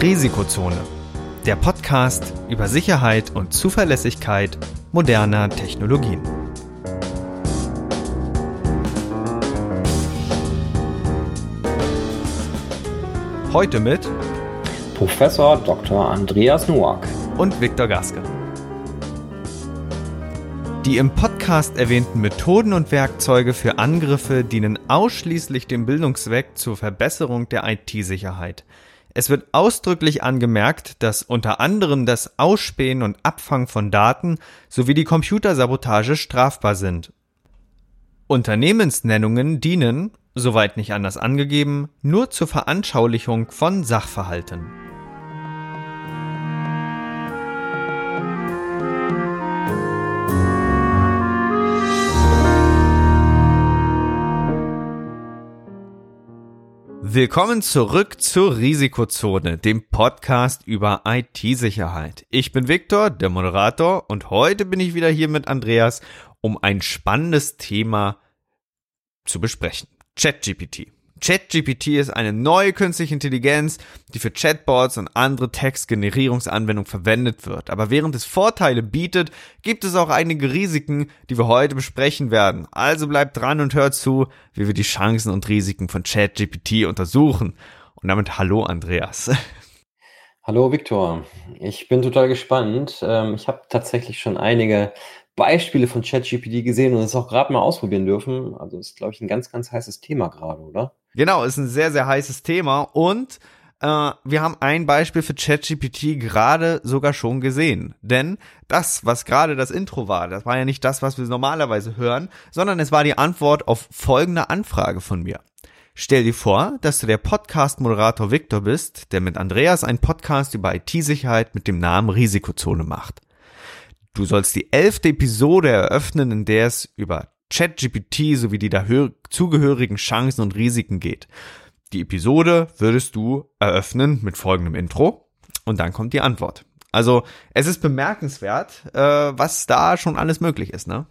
Risikozone, der Podcast über Sicherheit und Zuverlässigkeit moderner Technologien. Heute mit Professor Dr. Andreas Noack und Viktor Gaske. Die im Podcast erwähnten Methoden und Werkzeuge für Angriffe dienen ausschließlich dem Bildungszweck zur Verbesserung der IT-Sicherheit. Es wird ausdrücklich angemerkt, dass unter anderem das Ausspähen und Abfangen von Daten sowie die Computersabotage strafbar sind. Unternehmensnennungen dienen, soweit nicht anders angegeben, nur zur Veranschaulichung von Sachverhalten. Willkommen zurück zur Risikozone, dem Podcast über IT-Sicherheit. Ich bin Viktor, der Moderator, und heute bin ich wieder hier mit Andreas, um ein spannendes Thema zu besprechen. ChatGPT. ChatGPT ist eine neue künstliche Intelligenz, die für Chatbots und andere Textgenerierungsanwendungen verwendet wird. Aber während es Vorteile bietet, gibt es auch einige Risiken, die wir heute besprechen werden. Also bleibt dran und hört zu, wie wir die Chancen und Risiken von ChatGPT untersuchen. Und damit hallo Andreas. Hallo Viktor, ich bin total gespannt. Ähm, ich habe tatsächlich schon einige Beispiele von ChatGPT gesehen und es auch gerade mal ausprobieren dürfen. Also ist, glaube ich, ein ganz, ganz heißes Thema gerade, oder? Genau, ist ein sehr, sehr heißes Thema und äh, wir haben ein Beispiel für ChatGPT gerade sogar schon gesehen. Denn das, was gerade das Intro war, das war ja nicht das, was wir normalerweise hören, sondern es war die Antwort auf folgende Anfrage von mir. Stell dir vor, dass du der Podcast-Moderator Victor bist, der mit Andreas einen Podcast über IT-Sicherheit mit dem Namen Risikozone macht. Du sollst die elfte Episode eröffnen, in der es über ChatGPT sowie die dazugehörigen Chancen und Risiken geht. Die Episode würdest du eröffnen mit folgendem Intro und dann kommt die Antwort. Also es ist bemerkenswert, äh, was da schon alles möglich ist, ne?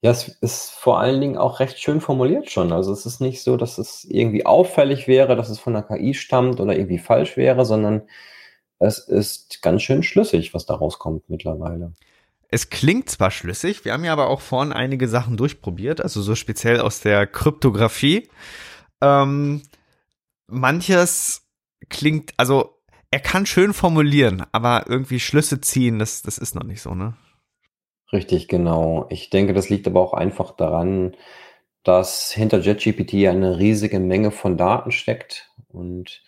Ja, es ist vor allen Dingen auch recht schön formuliert schon. Also es ist nicht so, dass es irgendwie auffällig wäre, dass es von der KI stammt oder irgendwie falsch wäre, sondern es ist ganz schön schlüssig, was da rauskommt mittlerweile. Es klingt zwar schlüssig, wir haben ja aber auch vorhin einige Sachen durchprobiert, also so speziell aus der Kryptographie. Ähm, manches klingt, also er kann schön formulieren, aber irgendwie Schlüsse ziehen, das, das ist noch nicht so, ne? Richtig, genau. Ich denke, das liegt aber auch einfach daran, dass hinter JetGPT eine riesige Menge von Daten steckt und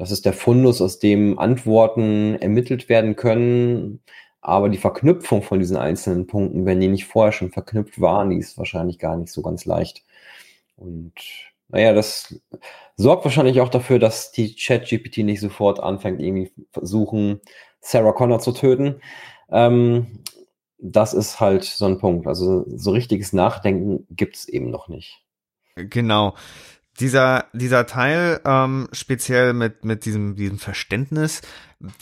das ist der Fundus, aus dem Antworten ermittelt werden können. Aber die Verknüpfung von diesen einzelnen Punkten, wenn die nicht vorher schon verknüpft waren, die ist wahrscheinlich gar nicht so ganz leicht. Und naja, das sorgt wahrscheinlich auch dafür, dass die Chat-GPT nicht sofort anfängt, irgendwie versuchen, Sarah Connor zu töten. Ähm, das ist halt so ein Punkt. Also so richtiges Nachdenken gibt es eben noch nicht. Genau dieser, dieser Teil, ähm, speziell mit, mit diesem, diesem Verständnis,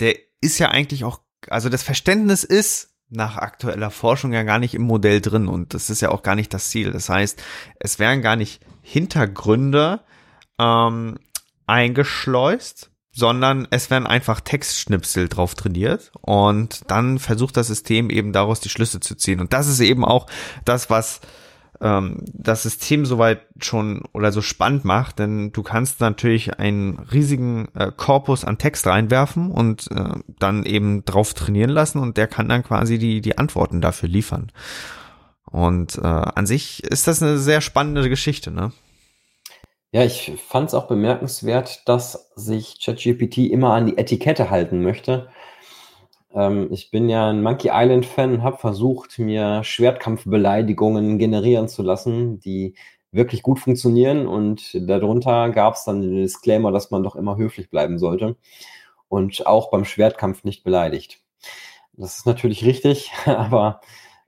der ist ja eigentlich auch, also das Verständnis ist nach aktueller Forschung ja gar nicht im Modell drin und das ist ja auch gar nicht das Ziel. Das heißt, es werden gar nicht Hintergründe ähm, eingeschleust, sondern es werden einfach Textschnipsel drauf trainiert und dann versucht das System eben daraus die Schlüsse zu ziehen. Und das ist eben auch das, was ähm, das System soweit schon oder so spannend macht, denn du kannst natürlich einen riesigen äh, Korpus an Text reinwerfen und äh, dann eben drauf trainieren lassen und der kann dann quasi die, die Antworten dafür liefern. Und äh, an sich ist das eine sehr spannende Geschichte, ne? Ja, ich fand es auch bemerkenswert, dass sich ChatGPT immer an die Etikette halten möchte ähm, ich bin ja ein Monkey Island-Fan, habe versucht, mir Schwertkampfbeleidigungen generieren zu lassen, die wirklich gut funktionieren. Und darunter gab es dann den Disclaimer, dass man doch immer höflich bleiben sollte und auch beim Schwertkampf nicht beleidigt. Das ist natürlich richtig, aber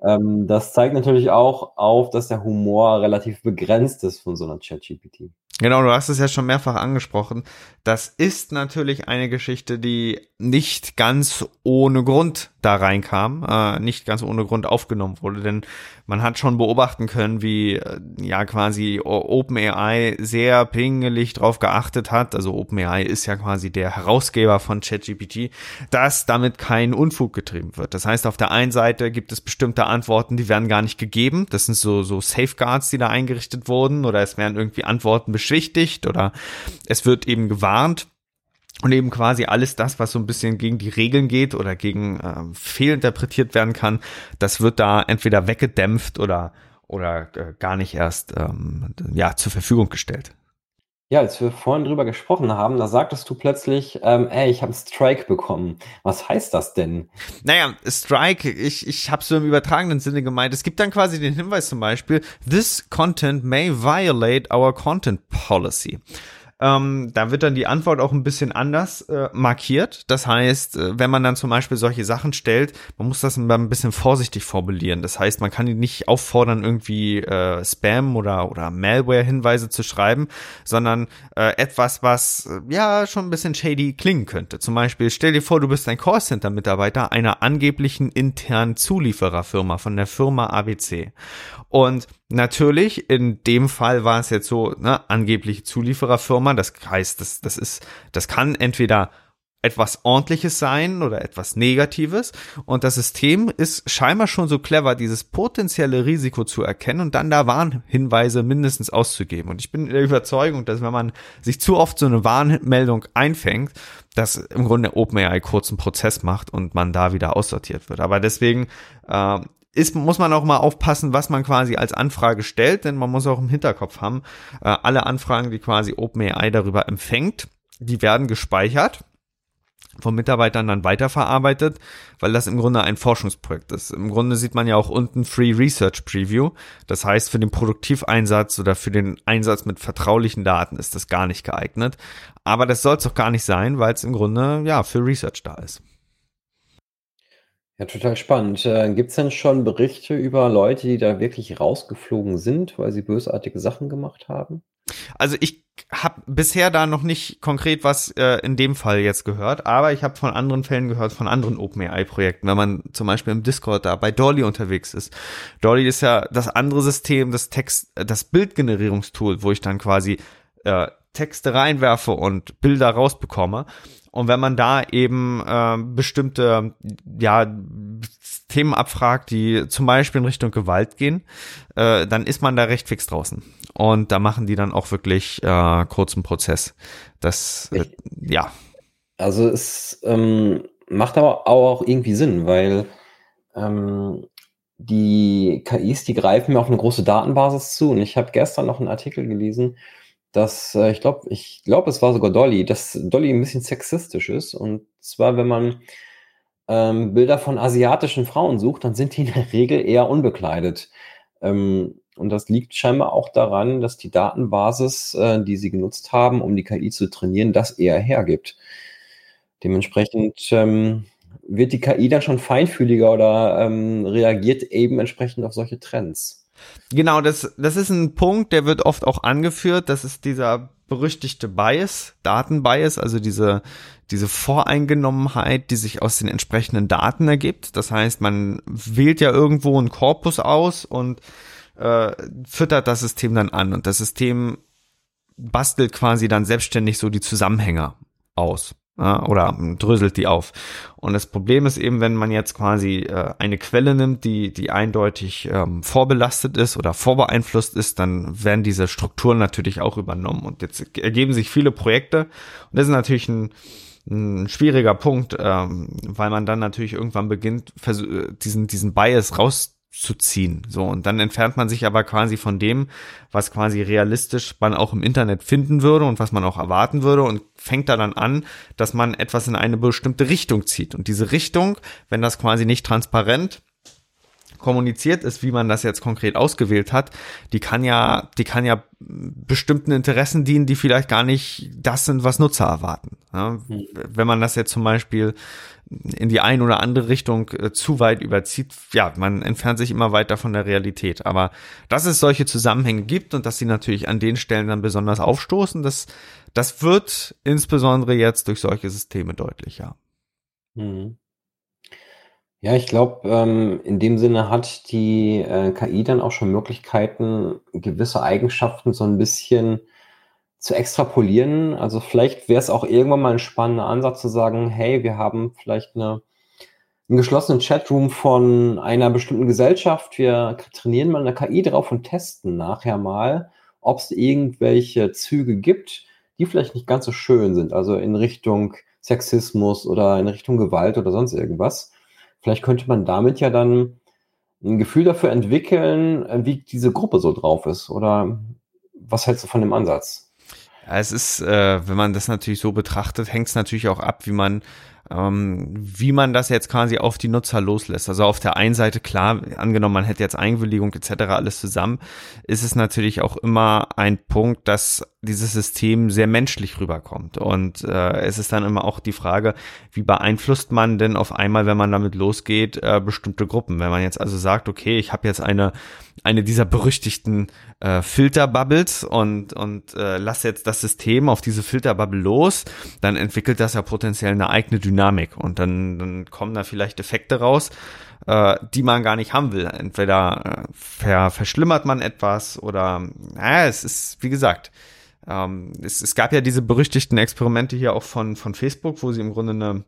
ähm, das zeigt natürlich auch auf, dass der Humor relativ begrenzt ist von so einer ChatGPT. Genau, du hast es ja schon mehrfach angesprochen. Das ist natürlich eine Geschichte, die nicht ganz ohne Grund da reinkam, äh, nicht ganz ohne Grund aufgenommen wurde, denn man hat schon beobachten können, wie äh, ja quasi OpenAI sehr pingelig drauf geachtet hat, also OpenAI ist ja quasi der Herausgeber von ChatGPT, dass damit kein Unfug getrieben wird. Das heißt, auf der einen Seite gibt es bestimmte Antworten, die werden gar nicht gegeben, das sind so, so Safeguards, die da eingerichtet wurden, oder es werden irgendwie Antworten beschwichtigt, oder es wird eben gewarnt, und eben quasi alles das, was so ein bisschen gegen die Regeln geht oder gegen äh, fehlinterpretiert werden kann, das wird da entweder weggedämpft oder oder äh, gar nicht erst ähm, ja zur Verfügung gestellt. Ja, als wir vorhin drüber gesprochen haben, da sagtest du plötzlich, ähm, ey, ich habe Strike bekommen. Was heißt das denn? Naja, Strike, ich, ich habe so im übertragenen Sinne gemeint. Es gibt dann quasi den Hinweis zum Beispiel, this content may violate our content policy. Ähm, da wird dann die Antwort auch ein bisschen anders äh, markiert. Das heißt, äh, wenn man dann zum Beispiel solche Sachen stellt, man muss das ein bisschen vorsichtig formulieren. Das heißt, man kann ihn nicht auffordern, irgendwie äh, Spam oder, oder Malware-Hinweise zu schreiben, sondern äh, etwas, was äh, ja schon ein bisschen shady klingen könnte. Zum Beispiel, stell dir vor, du bist ein Callcenter-Mitarbeiter einer angeblichen internen Zuliefererfirma von der Firma ABC. Und natürlich, in dem Fall war es jetzt so, ne, angebliche Zuliefererfirma. Das heißt, das, das ist, das kann entweder etwas Ordentliches sein oder etwas Negatives. Und das System ist scheinbar schon so clever, dieses potenzielle Risiko zu erkennen und dann da Warnhinweise mindestens auszugeben. Und ich bin der Überzeugung, dass wenn man sich zu oft so eine Warnmeldung einfängt, dass im Grunde OpenAI kurzen Prozess macht und man da wieder aussortiert wird. Aber deswegen äh, ist, muss man auch mal aufpassen, was man quasi als Anfrage stellt, denn man muss auch im Hinterkopf haben, äh, alle Anfragen, die quasi OpenAI darüber empfängt, die werden gespeichert von Mitarbeitern dann weiterverarbeitet, weil das im Grunde ein Forschungsprojekt ist. Im Grunde sieht man ja auch unten Free Research Preview. Das heißt, für den Produktiveinsatz oder für den Einsatz mit vertraulichen Daten ist das gar nicht geeignet. Aber das soll es doch gar nicht sein, weil es im Grunde ja für Research da ist. Ja, total spannend. Äh, Gibt es denn schon Berichte über Leute, die da wirklich rausgeflogen sind, weil sie bösartige Sachen gemacht haben? Also ich habe bisher da noch nicht konkret was äh, in dem Fall jetzt gehört, aber ich habe von anderen Fällen gehört, von anderen OpenAI-Projekten, wenn man zum Beispiel im Discord da bei Dolly unterwegs ist. Dolly ist ja das andere System, das Text, das Bildgenerierungstool, wo ich dann quasi äh, Texte reinwerfe und Bilder rausbekomme. Und wenn man da eben äh, bestimmte ja, Themen abfragt, die zum Beispiel in Richtung Gewalt gehen, äh, dann ist man da recht fix draußen. Und da machen die dann auch wirklich äh, kurzen Prozess. Das, äh, ja. Also es ähm, macht aber auch irgendwie Sinn, weil ähm, die KIs, die greifen mir auf eine große Datenbasis zu. Und ich habe gestern noch einen Artikel gelesen, dass äh, ich glaube, ich glaube, es war sogar Dolly, dass Dolly ein bisschen sexistisch ist. Und zwar, wenn man ähm, Bilder von asiatischen Frauen sucht, dann sind die in der Regel eher unbekleidet. Ähm, und das liegt scheinbar auch daran, dass die Datenbasis, äh, die sie genutzt haben, um die KI zu trainieren, das eher hergibt. Dementsprechend ähm, wird die KI dann schon feinfühliger oder ähm, reagiert eben entsprechend auf solche Trends. Genau, das, das ist ein Punkt, der wird oft auch angeführt. Das ist dieser berüchtigte Bias, Datenbias, also diese, diese Voreingenommenheit, die sich aus den entsprechenden Daten ergibt. Das heißt, man wählt ja irgendwo einen Korpus aus und äh, füttert das System dann an. Und das System bastelt quasi dann selbstständig so die Zusammenhänge aus oder dröselt die auf. Und das Problem ist eben, wenn man jetzt quasi äh, eine Quelle nimmt, die, die eindeutig ähm, vorbelastet ist oder vorbeeinflusst ist, dann werden diese Strukturen natürlich auch übernommen. Und jetzt ergeben sich viele Projekte. Und das ist natürlich ein, ein schwieriger Punkt, ähm, weil man dann natürlich irgendwann beginnt, diesen, diesen Bias raus zu ziehen. So, und dann entfernt man sich aber quasi von dem, was quasi realistisch man auch im Internet finden würde und was man auch erwarten würde und fängt da dann an, dass man etwas in eine bestimmte Richtung zieht. Und diese Richtung, wenn das quasi nicht transparent kommuniziert ist, wie man das jetzt konkret ausgewählt hat, die kann ja, die kann ja bestimmten Interessen dienen, die vielleicht gar nicht das sind, was Nutzer erwarten. Ja, hm. wenn man das jetzt zum Beispiel in die eine oder andere Richtung äh, zu weit überzieht, ja, man entfernt sich immer weiter von der Realität. Aber dass es solche Zusammenhänge gibt und dass sie natürlich an den Stellen dann besonders aufstoßen, das, das wird insbesondere jetzt durch solche Systeme deutlicher. Hm. Ja, ich glaube, ähm, in dem Sinne hat die äh, KI dann auch schon Möglichkeiten, gewisse Eigenschaften so ein bisschen zu extrapolieren. Also vielleicht wäre es auch irgendwann mal ein spannender Ansatz zu sagen, hey, wir haben vielleicht eine, einen geschlossenen Chatroom von einer bestimmten Gesellschaft. Wir trainieren mal eine KI drauf und testen nachher mal, ob es irgendwelche Züge gibt, die vielleicht nicht ganz so schön sind. Also in Richtung Sexismus oder in Richtung Gewalt oder sonst irgendwas. Vielleicht könnte man damit ja dann ein Gefühl dafür entwickeln, wie diese Gruppe so drauf ist. Oder was hältst du von dem Ansatz? Es ist, äh, wenn man das natürlich so betrachtet, hängt es natürlich auch ab, wie man ähm, wie man das jetzt quasi auf die Nutzer loslässt. Also auf der einen Seite, klar, angenommen, man hätte jetzt Einwilligung etc. alles zusammen, ist es natürlich auch immer ein Punkt, dass dieses System sehr menschlich rüberkommt. Und äh, es ist dann immer auch die Frage, wie beeinflusst man denn auf einmal, wenn man damit losgeht, äh, bestimmte Gruppen. Wenn man jetzt also sagt, okay, ich habe jetzt eine eine dieser berüchtigten äh, Filterbubbles und und äh, lass jetzt das System auf diese Filterbubble los, dann entwickelt das ja potenziell eine eigene Dynamik und dann dann kommen da vielleicht Effekte raus, äh, die man gar nicht haben will. Entweder äh, ver verschlimmert man etwas oder äh, es ist wie gesagt ähm, es, es gab ja diese berüchtigten Experimente hier auch von, von Facebook, wo sie im Grunde eine,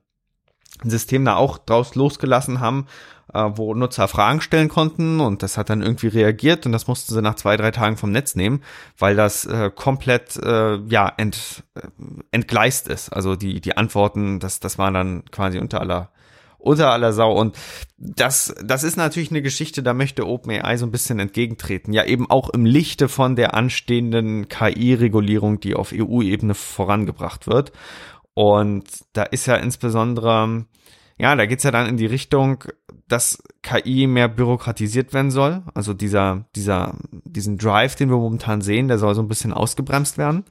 ein System da auch draus losgelassen haben, wo Nutzer Fragen stellen konnten und das hat dann irgendwie reagiert und das mussten sie nach zwei, drei Tagen vom Netz nehmen, weil das äh, komplett äh, ja ent, äh, entgleist ist. Also die, die Antworten, das, das war dann quasi unter aller unter aller Sau. Und das, das ist natürlich eine Geschichte, da möchte OpenAI so ein bisschen entgegentreten. Ja, eben auch im Lichte von der anstehenden KI-Regulierung, die auf EU-Ebene vorangebracht wird. Und da ist ja insbesondere, ja, da geht's ja dann in die Richtung, dass KI mehr bürokratisiert werden soll. Also dieser, dieser, diesen Drive, den wir momentan sehen, der soll so ein bisschen ausgebremst werden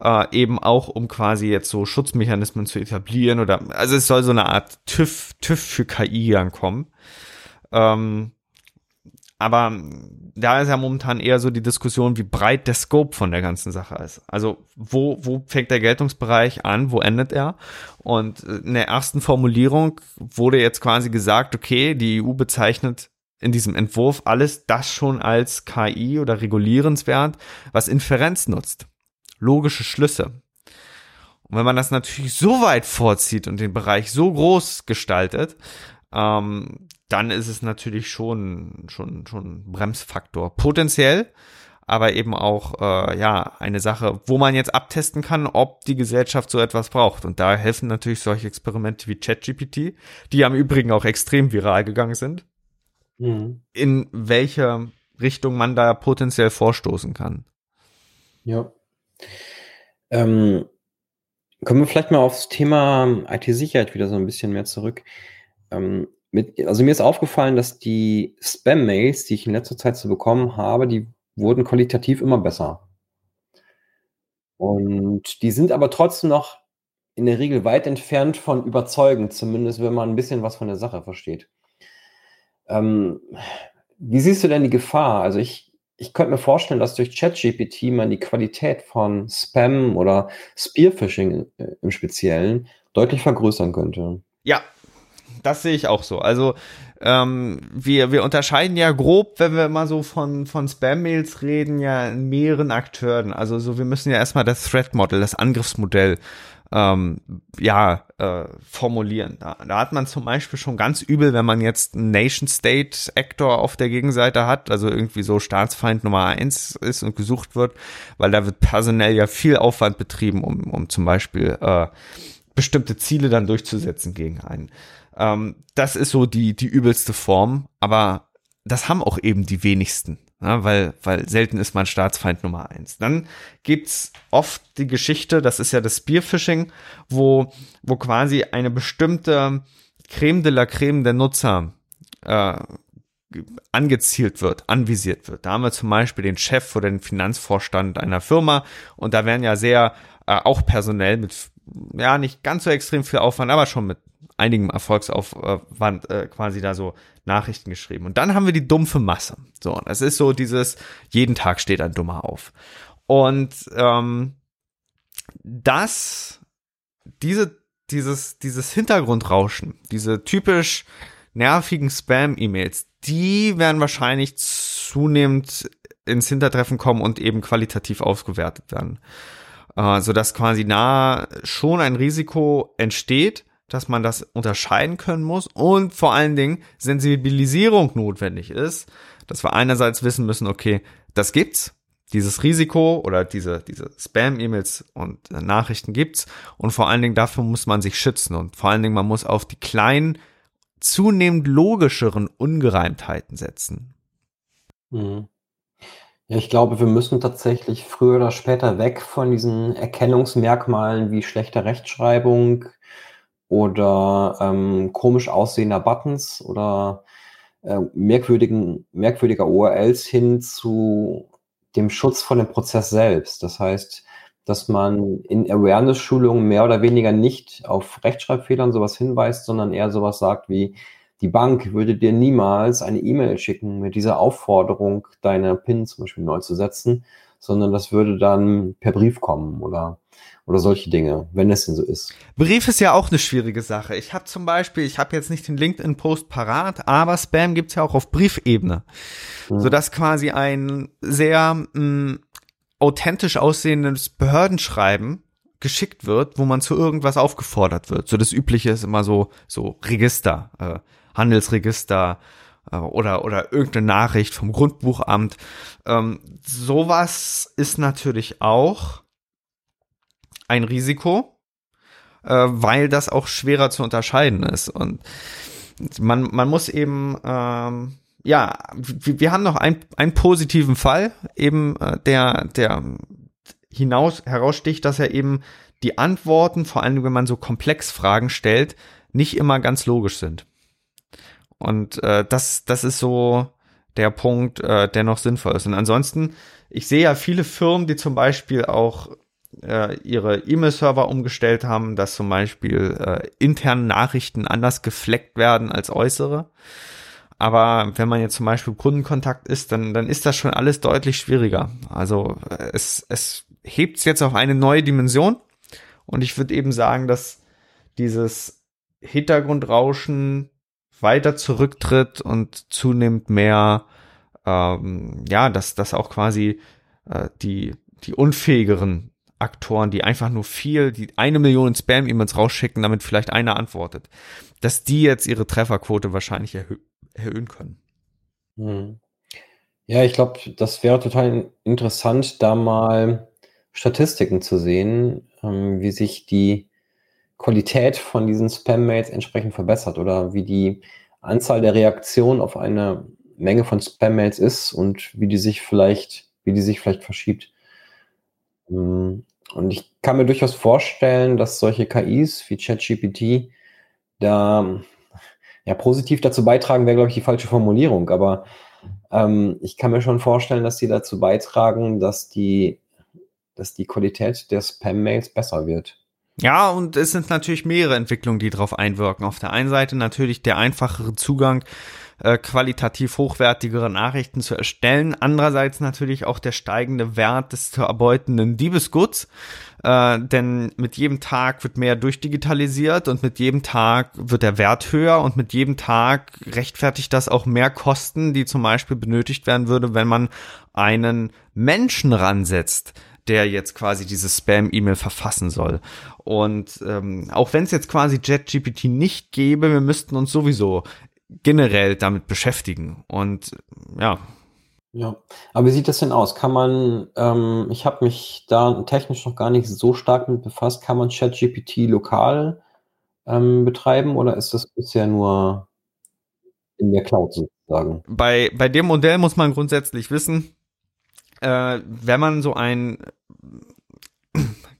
äh, eben auch um quasi jetzt so Schutzmechanismen zu etablieren oder also es soll so eine Art TÜV, TÜV für KI dann kommen. Ähm, aber da ist ja momentan eher so die Diskussion, wie breit der Scope von der ganzen Sache ist. Also wo, wo fängt der Geltungsbereich an, wo endet er? Und in der ersten Formulierung wurde jetzt quasi gesagt, okay, die EU bezeichnet in diesem Entwurf alles das schon als KI oder regulierenswert, was Inferenz nutzt logische Schlüsse. Und wenn man das natürlich so weit vorzieht und den Bereich so groß gestaltet, ähm, dann ist es natürlich schon, schon, schon ein Bremsfaktor. Potenziell, aber eben auch äh, ja eine Sache, wo man jetzt abtesten kann, ob die Gesellschaft so etwas braucht. Und da helfen natürlich solche Experimente wie ChatGPT, die ja im Übrigen auch extrem viral gegangen sind, mhm. in welche Richtung man da potenziell vorstoßen kann. Ja. Ähm, kommen wir vielleicht mal aufs Thema IT-Sicherheit wieder so ein bisschen mehr zurück. Ähm, mit, also mir ist aufgefallen, dass die Spam-Mails, die ich in letzter Zeit so bekommen habe, die wurden qualitativ immer besser. Und die sind aber trotzdem noch in der Regel weit entfernt von überzeugend, zumindest wenn man ein bisschen was von der Sache versteht. Ähm, wie siehst du denn die Gefahr? Also ich, ich könnte mir vorstellen, dass durch ChatGPT man die Qualität von Spam oder Spearphishing äh, im Speziellen deutlich vergrößern könnte. Ja, das sehe ich auch so. Also ähm, wir, wir unterscheiden ja grob, wenn wir mal so von, von Spam-Mails reden, ja in mehreren Akteuren. Also so, wir müssen ja erstmal das Threat-Model, das Angriffsmodell ähm, ja, äh, formulieren. Da, da hat man zum Beispiel schon ganz übel, wenn man jetzt einen Nation-State-Actor auf der Gegenseite hat, also irgendwie so Staatsfeind Nummer eins ist und gesucht wird, weil da wird personell ja viel Aufwand betrieben, um, um zum Beispiel äh, bestimmte Ziele dann durchzusetzen gegen einen. Ähm, das ist so die, die übelste Form, aber das haben auch eben die wenigsten ja, weil, weil selten ist man Staatsfeind Nummer eins. Dann gibt's oft die Geschichte, das ist ja das Spearfishing, wo, wo quasi eine bestimmte Creme de la Creme der Nutzer äh, angezielt wird, anvisiert wird. Da haben wir zum Beispiel den Chef oder den Finanzvorstand einer Firma und da werden ja sehr äh, auch personell mit ja nicht ganz so extrem viel Aufwand, aber schon mit einigem Erfolgsaufwand äh, quasi da so Nachrichten geschrieben. Und dann haben wir die dumpfe Masse. So, das ist so dieses, jeden Tag steht ein Dummer auf. Und ähm, das, diese, dieses, dieses Hintergrundrauschen, diese typisch nervigen Spam-E-Mails, die werden wahrscheinlich zunehmend ins Hintertreffen kommen und eben qualitativ ausgewertet werden. Äh, sodass quasi nah schon ein Risiko entsteht, dass man das unterscheiden können muss und vor allen Dingen Sensibilisierung notwendig ist, dass wir einerseits wissen müssen, okay, das gibt's, dieses Risiko oder diese, diese Spam-E-Mails und äh, Nachrichten gibt's und vor allen Dingen dafür muss man sich schützen und vor allen Dingen man muss auf die kleinen, zunehmend logischeren Ungereimtheiten setzen. Mhm. Ja, ich glaube, wir müssen tatsächlich früher oder später weg von diesen Erkennungsmerkmalen wie schlechter Rechtschreibung oder ähm, komisch aussehender Buttons oder äh, merkwürdigen, merkwürdiger URLs hin zu dem Schutz von dem Prozess selbst. Das heißt, dass man in Awareness-Schulungen mehr oder weniger nicht auf Rechtschreibfehlern sowas hinweist, sondern eher sowas sagt wie, die Bank würde dir niemals eine E-Mail schicken mit dieser Aufforderung, deine PIN zum Beispiel neu zu setzen, sondern das würde dann per Brief kommen oder oder solche Dinge, wenn es denn so ist. Brief ist ja auch eine schwierige Sache. Ich habe zum Beispiel, ich habe jetzt nicht den LinkedIn-Post parat, aber Spam gibt's ja auch auf Briefebene, mhm. sodass quasi ein sehr mh, mm, authentisch aussehendes Behördenschreiben geschickt wird, wo man zu irgendwas aufgefordert wird. So das Übliche ist immer so so Register, äh, Handelsregister oder oder irgendeine Nachricht vom Grundbuchamt. Ähm, sowas ist natürlich auch ein Risiko, äh, weil das auch schwerer zu unterscheiden ist. Und man, man muss eben, ähm, ja, wir, wir haben noch ein, einen positiven Fall, eben äh, der, der hinaus heraussticht, dass er eben die Antworten, vor allem wenn man so komplex Fragen stellt, nicht immer ganz logisch sind. Und äh, das, das ist so der Punkt, äh, der noch sinnvoll ist. Und ansonsten, ich sehe ja viele Firmen, die zum Beispiel auch äh, ihre E-Mail-Server umgestellt haben, dass zum Beispiel äh, interne Nachrichten anders gefleckt werden als äußere. Aber wenn man jetzt zum Beispiel Kundenkontakt ist, dann, dann ist das schon alles deutlich schwieriger. Also äh, es, es hebt es jetzt auf eine neue Dimension. Und ich würde eben sagen, dass dieses Hintergrundrauschen weiter zurücktritt und zunehmend mehr, ähm, ja, dass, dass auch quasi äh, die, die unfähigeren Aktoren, die einfach nur viel, die eine Million Spam-E-Mails rausschicken, damit vielleicht einer antwortet, dass die jetzt ihre Trefferquote wahrscheinlich erhö erhöhen können. Hm. Ja, ich glaube, das wäre total interessant, da mal Statistiken zu sehen, ähm, wie sich die Qualität von diesen Spam-Mails entsprechend verbessert oder wie die Anzahl der Reaktionen auf eine Menge von Spam-Mails ist und wie die sich vielleicht, wie die sich vielleicht verschiebt. Hm. Und ich kann mir durchaus vorstellen, dass solche KIs wie ChatGPT da ja positiv dazu beitragen, wäre, glaube ich, die falsche Formulierung, aber ähm, ich kann mir schon vorstellen, dass sie dazu beitragen, dass die, dass die Qualität der Spam-Mails besser wird. Ja, und es sind natürlich mehrere Entwicklungen, die darauf einwirken. Auf der einen Seite natürlich der einfachere Zugang äh, qualitativ hochwertigere Nachrichten zu erstellen. Andererseits natürlich auch der steigende Wert des zu erbeutenden Diebesguts. Äh, denn mit jedem Tag wird mehr durchdigitalisiert und mit jedem Tag wird der Wert höher und mit jedem Tag rechtfertigt das auch mehr Kosten, die zum Beispiel benötigt werden würde, wenn man einen Menschen ransetzt der jetzt quasi dieses Spam-E-Mail verfassen soll. Und ähm, auch wenn es jetzt quasi JetGPT nicht gäbe, wir müssten uns sowieso generell damit beschäftigen. Und ja. Ja, aber wie sieht das denn aus? Kann man, ähm, ich habe mich da technisch noch gar nicht so stark mit befasst, kann man ChatGPT lokal ähm, betreiben oder ist das bisher nur in der Cloud sozusagen? Bei, bei dem Modell muss man grundsätzlich wissen, äh, wenn man so ein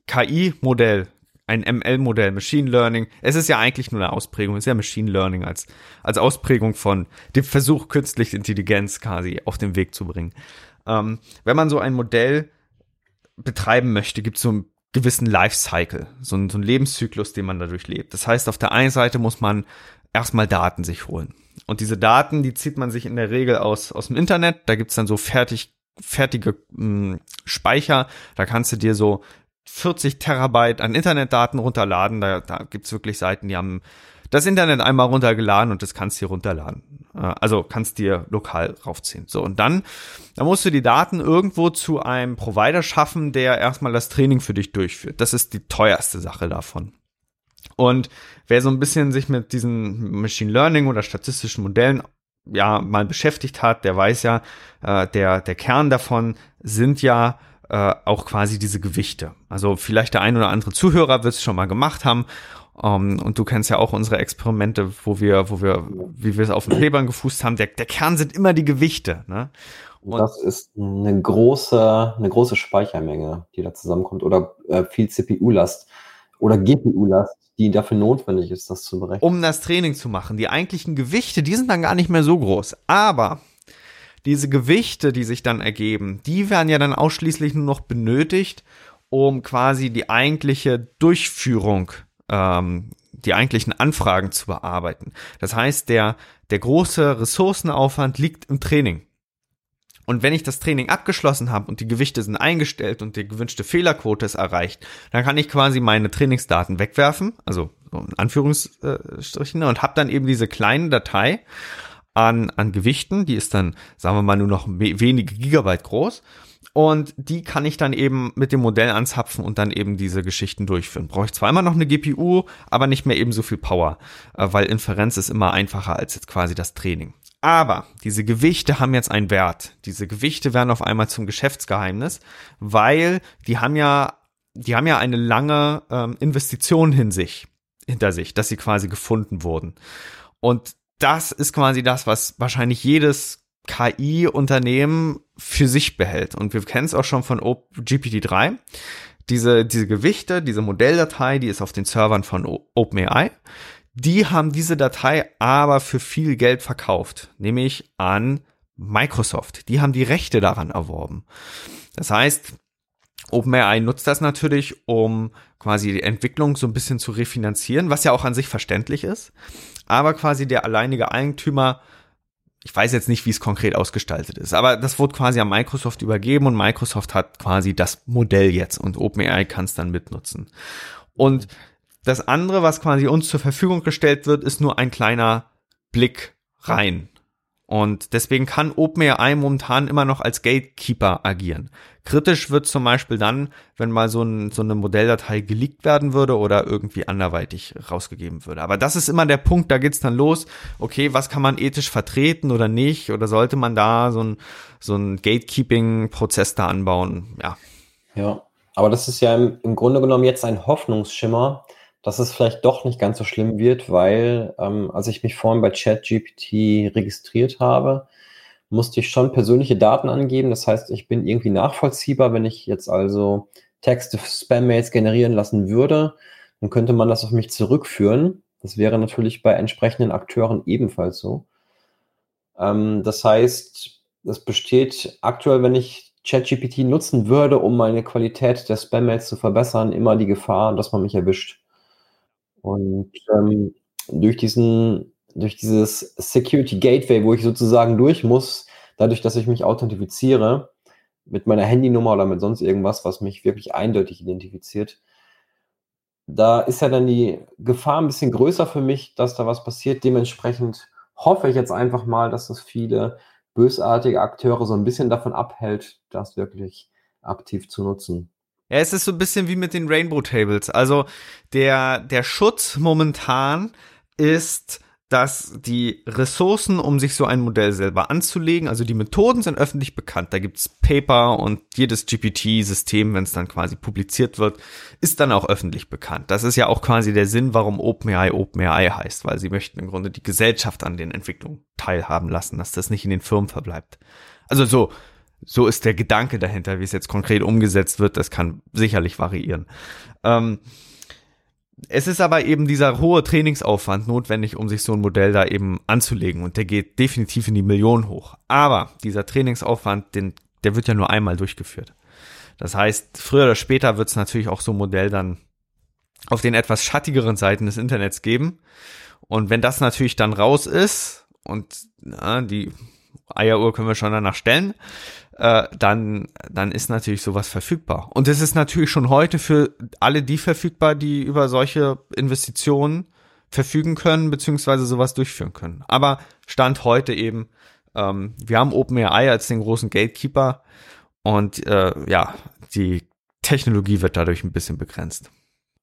KI-Modell ein ML-Modell, Machine Learning. Es ist ja eigentlich nur eine Ausprägung, es ist ja Machine Learning als, als Ausprägung von dem Versuch, künstliche Intelligenz quasi auf den Weg zu bringen. Ähm, wenn man so ein Modell betreiben möchte, gibt es so einen gewissen Lifecycle, so einen, so einen Lebenszyklus, den man dadurch lebt. Das heißt, auf der einen Seite muss man erstmal Daten sich holen. Und diese Daten, die zieht man sich in der Regel aus, aus dem Internet. Da gibt's dann so fertig fertige mh, hm, Speicher. Da kannst du dir so 40 Terabyte an Internetdaten runterladen. Da, da gibt's wirklich Seiten, die haben das Internet einmal runtergeladen und das kannst du dir runterladen. Also kannst dir lokal raufziehen. So, und dann, dann musst du die Daten irgendwo zu einem Provider schaffen, der erstmal das Training für dich durchführt. Das ist die teuerste Sache davon. Und wer so ein bisschen sich mit diesen Machine Learning oder statistischen Modellen ja mal beschäftigt hat, der weiß ja, äh, der, der Kern davon sind ja äh, auch quasi diese Gewichte. Also vielleicht der ein oder andere Zuhörer wird es schon mal gemacht haben. Um, ähm, und du kennst ja auch unsere Experimente, wo wir, wo wir, wie wir es auf den Klebern gefußt haben. Der, der Kern sind immer die Gewichte. Ne? Und das ist eine große, eine große Speichermenge, die da zusammenkommt oder äh, viel CPU-Last oder GPU-Last, die dafür notwendig ist, das zu berechnen. Um das Training zu machen. Die eigentlichen Gewichte, die sind dann gar nicht mehr so groß. Aber diese Gewichte, die sich dann ergeben, die werden ja dann ausschließlich nur noch benötigt, um quasi die eigentliche Durchführung, ähm, die eigentlichen Anfragen zu bearbeiten. Das heißt, der, der große Ressourcenaufwand liegt im Training. Und wenn ich das Training abgeschlossen habe und die Gewichte sind eingestellt und die gewünschte Fehlerquote ist erreicht, dann kann ich quasi meine Trainingsdaten wegwerfen, also in Anführungsstrichen, und habe dann eben diese kleine Datei an, an Gewichten, die ist dann, sagen wir mal, nur noch wenige Gigabyte groß. Und die kann ich dann eben mit dem Modell anzapfen und dann eben diese Geschichten durchführen. Brauche ich zwar immer noch eine GPU, aber nicht mehr eben so viel Power, äh, weil Inferenz ist immer einfacher als jetzt quasi das Training. Aber diese Gewichte haben jetzt einen Wert. Diese Gewichte werden auf einmal zum Geschäftsgeheimnis, weil die haben ja, die haben ja eine lange ähm, Investition hin sich, hinter sich, dass sie quasi gefunden wurden. Und das ist quasi das, was wahrscheinlich jedes KI-Unternehmen für sich behält. Und wir kennen es auch schon von GPT-3. Diese, diese Gewichte, diese Modelldatei, die ist auf den Servern von OpenAI. Die haben diese Datei aber für viel Geld verkauft, nämlich an Microsoft. Die haben die Rechte daran erworben. Das heißt, OpenAI nutzt das natürlich, um quasi die Entwicklung so ein bisschen zu refinanzieren, was ja auch an sich verständlich ist. Aber quasi der alleinige Eigentümer, ich weiß jetzt nicht, wie es konkret ausgestaltet ist, aber das wurde quasi an Microsoft übergeben und Microsoft hat quasi das Modell jetzt und OpenAI kann es dann mitnutzen. Und das andere, was quasi uns zur Verfügung gestellt wird, ist nur ein kleiner Blick rein. Und deswegen kann OpenAI momentan immer noch als Gatekeeper agieren. Kritisch wird zum Beispiel dann, wenn mal so, ein, so eine Modelldatei geleakt werden würde oder irgendwie anderweitig rausgegeben würde. Aber das ist immer der Punkt, da geht's dann los. Okay, was kann man ethisch vertreten oder nicht? Oder sollte man da so ein, so ein Gatekeeping-Prozess da anbauen? Ja. Ja, aber das ist ja im, im Grunde genommen jetzt ein Hoffnungsschimmer, dass es vielleicht doch nicht ganz so schlimm wird, weil ähm, als ich mich vorhin bei ChatGPT registriert habe, musste ich schon persönliche Daten angeben. Das heißt, ich bin irgendwie nachvollziehbar, wenn ich jetzt also Texte, Spam-Mails generieren lassen würde, dann könnte man das auf mich zurückführen. Das wäre natürlich bei entsprechenden Akteuren ebenfalls so. Ähm, das heißt, es besteht aktuell, wenn ich ChatGPT nutzen würde, um meine Qualität der Spam-Mails zu verbessern, immer die Gefahr, dass man mich erwischt. Und ähm, durch diesen, durch dieses Security Gateway, wo ich sozusagen durch muss, dadurch, dass ich mich authentifiziere mit meiner Handynummer oder mit sonst irgendwas, was mich wirklich eindeutig identifiziert, da ist ja dann die Gefahr ein bisschen größer für mich, dass da was passiert. Dementsprechend hoffe ich jetzt einfach mal, dass das viele bösartige Akteure so ein bisschen davon abhält, das wirklich aktiv zu nutzen. Ja, es ist so ein bisschen wie mit den Rainbow Tables. Also der, der Schutz momentan ist, dass die Ressourcen, um sich so ein Modell selber anzulegen, also die Methoden sind öffentlich bekannt. Da gibt's Paper und jedes GPT-System, wenn es dann quasi publiziert wird, ist dann auch öffentlich bekannt. Das ist ja auch quasi der Sinn, warum OpenAI OpenAI heißt, weil sie möchten im Grunde die Gesellschaft an den Entwicklungen teilhaben lassen, dass das nicht in den Firmen verbleibt. Also so, so ist der Gedanke dahinter, wie es jetzt konkret umgesetzt wird. Das kann sicherlich variieren. Ähm, es ist aber eben dieser hohe Trainingsaufwand notwendig, um sich so ein Modell da eben anzulegen. Und der geht definitiv in die Millionen hoch. Aber dieser Trainingsaufwand, den, der wird ja nur einmal durchgeführt. Das heißt, früher oder später wird es natürlich auch so ein Modell dann auf den etwas schattigeren Seiten des Internets geben. Und wenn das natürlich dann raus ist und na, die Eieruhr können wir schon danach stellen, äh, dann, dann ist natürlich sowas verfügbar. Und es ist natürlich schon heute für alle die verfügbar, die über solche Investitionen verfügen können, beziehungsweise sowas durchführen können. Aber Stand heute eben, ähm, wir haben OpenAI als den großen Gatekeeper und äh, ja, die Technologie wird dadurch ein bisschen begrenzt.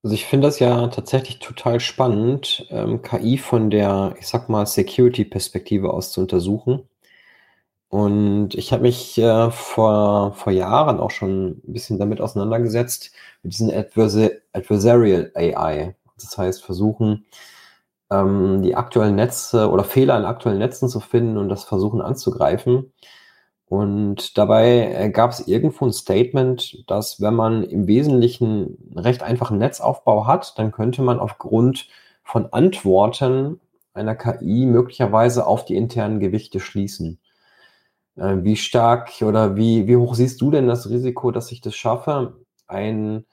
Also ich finde das ja tatsächlich total spannend, ähm, KI von der, ich sag mal, Security-Perspektive aus zu untersuchen. Und ich habe mich äh, vor, vor Jahren auch schon ein bisschen damit auseinandergesetzt, mit diesen Adversa Adversarial AI. Das heißt, versuchen, ähm, die aktuellen Netze oder Fehler in aktuellen Netzen zu finden und das versuchen anzugreifen. Und dabei äh, gab es irgendwo ein Statement, dass wenn man im Wesentlichen einen recht einfachen Netzaufbau hat, dann könnte man aufgrund von Antworten einer KI möglicherweise auf die internen Gewichte schließen. Äh, wie stark oder wie, wie hoch siehst du denn das Risiko, dass ich das schaffe, ein,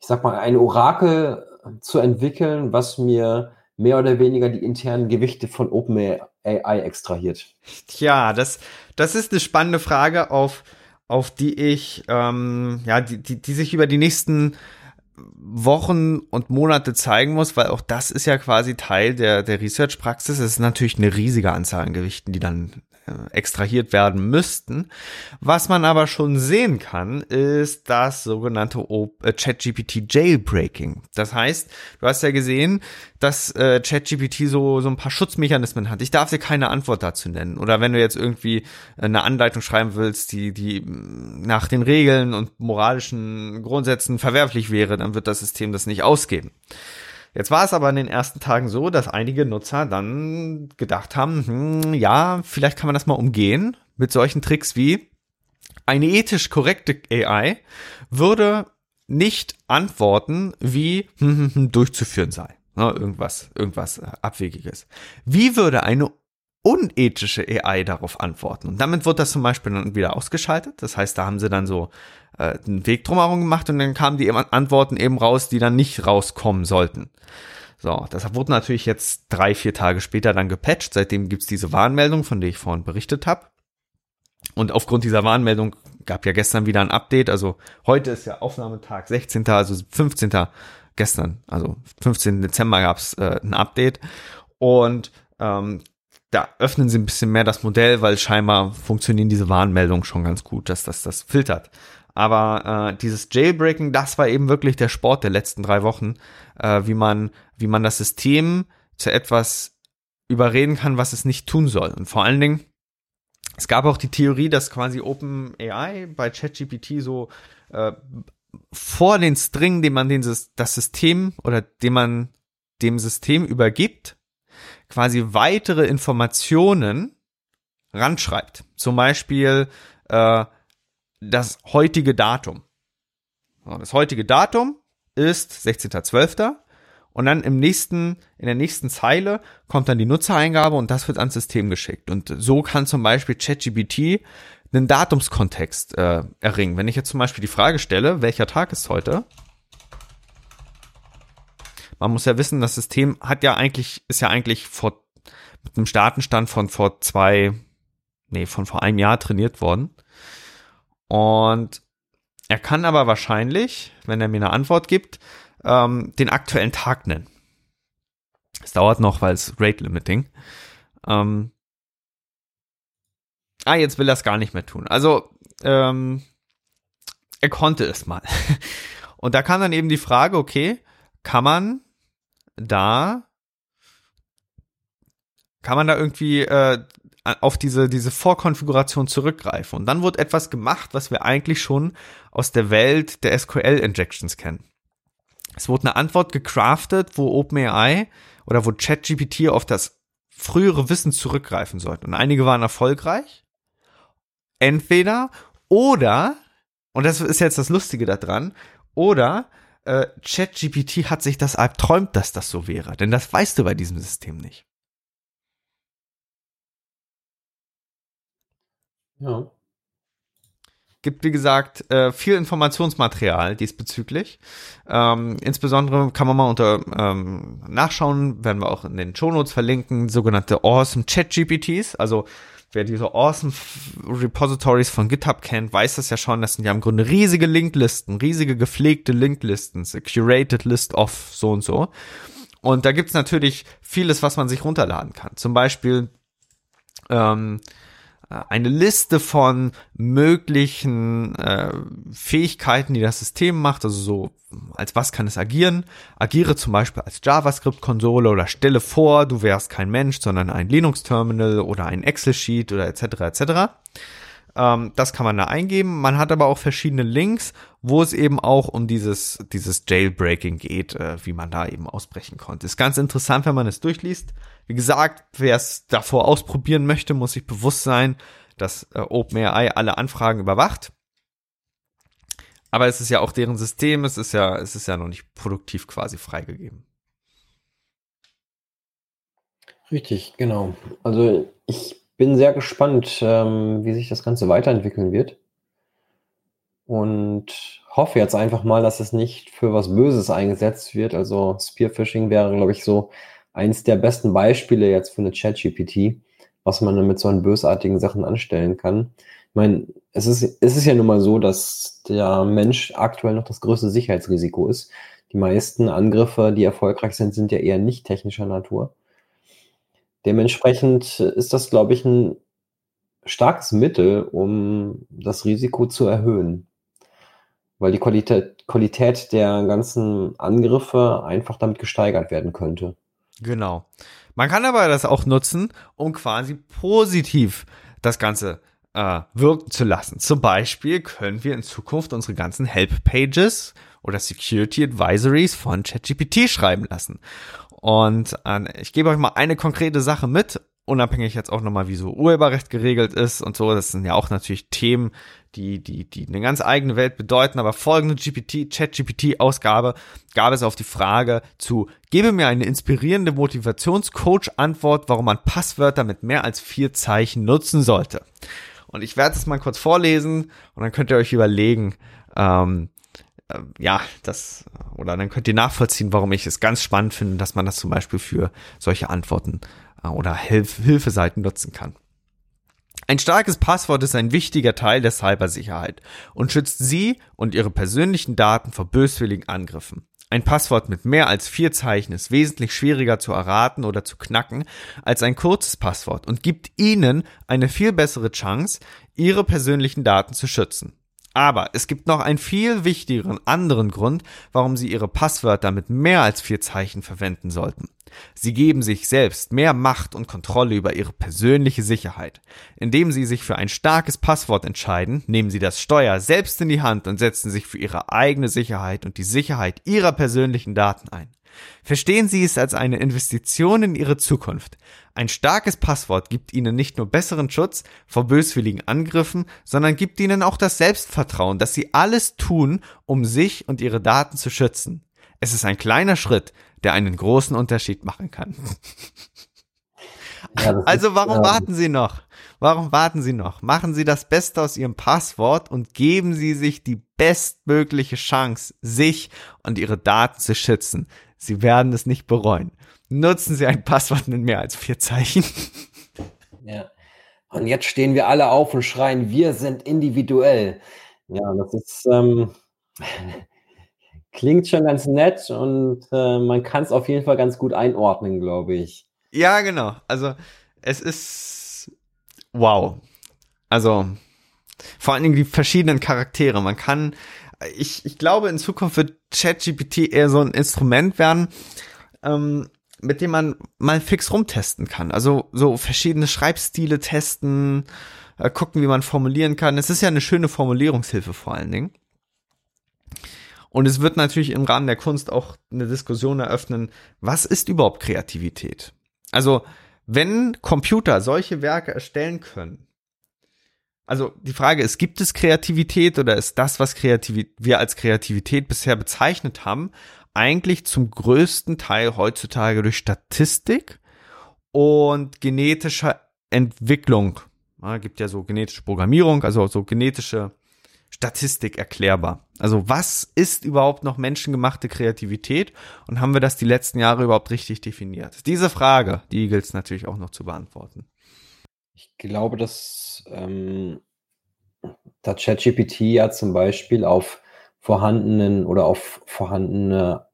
ich sag mal, ein Orakel zu entwickeln, was mir mehr oder weniger die internen Gewichte von OpenAI extrahiert? Tja, das, das ist eine spannende Frage, auf, auf die ich, ähm, ja, die, die, die sich über die nächsten Wochen und Monate zeigen muss, weil auch das ist ja quasi Teil der, der Research-Praxis. Es ist natürlich eine riesige Anzahl an Gewichten, die dann extrahiert werden müssten. Was man aber schon sehen kann, ist das sogenannte äh, ChatGPT Jailbreaking. Das heißt, du hast ja gesehen, dass äh, ChatGPT so so ein paar Schutzmechanismen hat. Ich darf dir keine Antwort dazu nennen. Oder wenn du jetzt irgendwie eine Anleitung schreiben willst, die die mm, nach den Regeln und moralischen Grundsätzen verwerflich wäre, dann wird das System das nicht ausgeben. Jetzt war es aber in den ersten Tagen so, dass einige Nutzer dann gedacht haben, hm, ja, vielleicht kann man das mal umgehen mit solchen Tricks wie eine ethisch korrekte AI würde nicht antworten, wie hm, hm, hm, durchzuführen sei. Ne, irgendwas, irgendwas äh, Abwegiges. Wie würde eine unethische AI darauf antworten? Und damit wird das zum Beispiel dann wieder ausgeschaltet. Das heißt, da haben sie dann so äh, einen Weg drumherum gemacht und dann kamen die Antworten eben raus, die dann nicht rauskommen sollten. So, das wurde natürlich jetzt drei, vier Tage später dann gepatcht. Seitdem gibt's diese Warnmeldung, von der ich vorhin berichtet habe. Und aufgrund dieser Warnmeldung gab ja gestern wieder ein Update. Also heute ist ja Aufnahmetag 16. also 15. gestern, also 15. Dezember gab's äh, ein Update. Und ähm, da öffnen sie ein bisschen mehr das Modell, weil scheinbar funktionieren diese Warnmeldungen schon ganz gut, dass das das filtert. Aber äh, dieses Jailbreaking, das war eben wirklich der Sport der letzten drei Wochen, äh, wie man, wie man das System zu etwas überreden kann, was es nicht tun soll. Und vor allen Dingen, es gab auch die Theorie, dass quasi OpenAI bei ChatGPT so äh, vor den String, den man den, das System oder den man dem System übergibt, quasi weitere Informationen ranschreibt. Zum Beispiel äh, das heutige Datum. Das heutige Datum ist 16.12. Und dann im nächsten, in der nächsten Zeile kommt dann die Nutzereingabe und das wird ans System geschickt. Und so kann zum Beispiel ChatGPT einen Datumskontext äh, erringen. Wenn ich jetzt zum Beispiel die Frage stelle, welcher Tag ist heute? Man muss ja wissen, das System hat ja eigentlich, ist ja eigentlich vor, mit einem Datenstand von vor zwei, nee, von vor einem Jahr trainiert worden. Und er kann aber wahrscheinlich, wenn er mir eine Antwort gibt, ähm, den aktuellen Tag nennen. Es dauert noch, weil es Rate Limiting. Ähm, ah, jetzt will er es gar nicht mehr tun. Also, ähm, er konnte es mal. Und da kam dann eben die Frage, okay, kann man da, kann man da irgendwie äh, auf diese, diese Vorkonfiguration zurückgreifen. Und dann wird etwas gemacht, was wir eigentlich schon aus der Welt der SQL-Injections kennen. Es wurde eine Antwort gecraftet, wo OpenAI oder wo ChatGPT auf das frühere Wissen zurückgreifen sollte. Und einige waren erfolgreich. Entweder oder, und das ist jetzt das Lustige daran, oder äh, ChatGPT hat sich das erträumt, dass das so wäre. Denn das weißt du bei diesem System nicht. Ja. Gibt, wie gesagt, äh, viel Informationsmaterial diesbezüglich. Ähm, insbesondere kann man mal unter ähm, nachschauen, werden wir auch in den Shownotes verlinken, sogenannte Awesome Chat GPTs. Also wer diese Awesome Repositories von GitHub kennt, weiß das ja schon. Das sind ja im Grunde riesige Linklisten, riesige gepflegte Linklisten, curated list of so und so. Und da gibt's natürlich vieles, was man sich runterladen kann. Zum Beispiel ähm, eine Liste von möglichen äh, Fähigkeiten, die das System macht, also so, als was kann es agieren? Agiere zum Beispiel als JavaScript-Konsole oder stelle vor, du wärst kein Mensch, sondern ein Linux-Terminal oder ein Excel-Sheet oder etc. etc. Ähm, das kann man da eingeben. Man hat aber auch verschiedene Links, wo es eben auch um dieses, dieses Jailbreaking geht, äh, wie man da eben ausbrechen konnte. Ist ganz interessant, wenn man es durchliest. Wie gesagt, wer es davor ausprobieren möchte, muss sich bewusst sein, dass äh, OpenAI alle Anfragen überwacht. Aber es ist ja auch deren System, es ist ja, es ist ja noch nicht produktiv quasi freigegeben. Richtig, genau. Also ich bin sehr gespannt, ähm, wie sich das Ganze weiterentwickeln wird. Und hoffe jetzt einfach mal, dass es nicht für was Böses eingesetzt wird. Also Spearfishing wäre, glaube ich, so eins der besten Beispiele jetzt für eine ChatGPT, was man mit so einen bösartigen Sachen anstellen kann. Ich meine, es ist, es ist ja nun mal so, dass der Mensch aktuell noch das größte Sicherheitsrisiko ist. Die meisten Angriffe, die erfolgreich sind, sind ja eher nicht technischer Natur. Dementsprechend ist das, glaube ich, ein starkes Mittel, um das Risiko zu erhöhen. Weil die Qualität, Qualität der ganzen Angriffe einfach damit gesteigert werden könnte. Genau. Man kann aber das auch nutzen, um quasi positiv das Ganze äh, wirken zu lassen. Zum Beispiel können wir in Zukunft unsere ganzen Help-Pages oder Security Advisories von ChatGPT schreiben lassen. Und äh, ich gebe euch mal eine konkrete Sache mit, unabhängig jetzt auch nochmal, wie so Urheberrecht geregelt ist und so. Das sind ja auch natürlich Themen, die, die, die eine ganz eigene Welt bedeuten. Aber folgende GPT, Chat-GPT-Ausgabe gab es auf die Frage zu, gebe mir eine inspirierende Motivationscoach-Antwort, warum man Passwörter mit mehr als vier Zeichen nutzen sollte. Und ich werde es mal kurz vorlesen und dann könnt ihr euch überlegen, ähm, äh, ja, das, oder dann könnt ihr nachvollziehen, warum ich es ganz spannend finde, dass man das zum Beispiel für solche Antworten oder Hilf Hilfeseiten nutzen kann. Ein starkes Passwort ist ein wichtiger Teil der Cybersicherheit und schützt Sie und Ihre persönlichen Daten vor böswilligen Angriffen. Ein Passwort mit mehr als vier Zeichen ist wesentlich schwieriger zu erraten oder zu knacken als ein kurzes Passwort und gibt Ihnen eine viel bessere Chance, Ihre persönlichen Daten zu schützen. Aber es gibt noch einen viel wichtigeren anderen Grund, warum Sie Ihre Passwörter mit mehr als vier Zeichen verwenden sollten. Sie geben sich selbst mehr Macht und Kontrolle über Ihre persönliche Sicherheit. Indem Sie sich für ein starkes Passwort entscheiden, nehmen Sie das Steuer selbst in die Hand und setzen sich für Ihre eigene Sicherheit und die Sicherheit Ihrer persönlichen Daten ein. Verstehen Sie es als eine Investition in Ihre Zukunft. Ein starkes Passwort gibt Ihnen nicht nur besseren Schutz vor böswilligen Angriffen, sondern gibt Ihnen auch das Selbstvertrauen, dass Sie alles tun, um sich und Ihre Daten zu schützen. Es ist ein kleiner Schritt, der einen großen Unterschied machen kann. Ja, also warum ist, warten Sie noch? Warum warten Sie noch? Machen Sie das Beste aus Ihrem Passwort und geben Sie sich die bestmögliche Chance, sich und Ihre Daten zu schützen. Sie werden es nicht bereuen. Nutzen Sie ein Passwort mit mehr als vier Zeichen. Ja. Und jetzt stehen wir alle auf und schreien, wir sind individuell. Ja, das ist, ähm, klingt schon ganz nett und äh, man kann es auf jeden Fall ganz gut einordnen, glaube ich. Ja, genau. Also es ist wow. Also vor allen Dingen die verschiedenen Charaktere. Man kann ich, ich glaube, in Zukunft wird ChatGPT eher so ein Instrument werden, ähm, mit dem man mal fix rumtesten kann. Also so verschiedene Schreibstile testen, äh, gucken, wie man formulieren kann. Es ist ja eine schöne Formulierungshilfe vor allen Dingen. Und es wird natürlich im Rahmen der Kunst auch eine Diskussion eröffnen, was ist überhaupt Kreativität? Also, wenn Computer solche Werke erstellen können, also die Frage ist, gibt es Kreativität oder ist das, was Kreativ wir als Kreativität bisher bezeichnet haben, eigentlich zum größten Teil heutzutage durch Statistik und genetischer Entwicklung. Ja, gibt ja so genetische Programmierung, also so genetische Statistik erklärbar. Also was ist überhaupt noch menschengemachte Kreativität und haben wir das die letzten Jahre überhaupt richtig definiert? Diese Frage, die gilt es natürlich auch noch zu beantworten. Ich glaube, dass ähm, da ChatGPT ja zum Beispiel auf vorhandenen oder auf vorhandene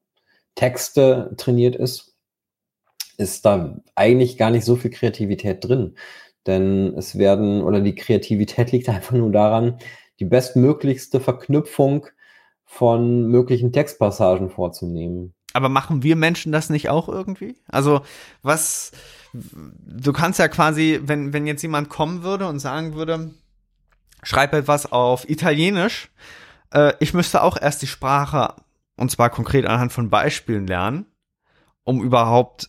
Texte trainiert ist ist da eigentlich gar nicht so viel Kreativität drin. Denn es werden, oder die Kreativität liegt einfach nur daran, die bestmöglichste Verknüpfung von möglichen Textpassagen vorzunehmen. Aber machen wir Menschen das nicht auch irgendwie? Also, was, du kannst ja quasi, wenn, wenn jetzt jemand kommen würde und sagen würde, schreib etwas auf Italienisch, äh, ich müsste auch erst die Sprache, und zwar konkret anhand von Beispielen lernen, um überhaupt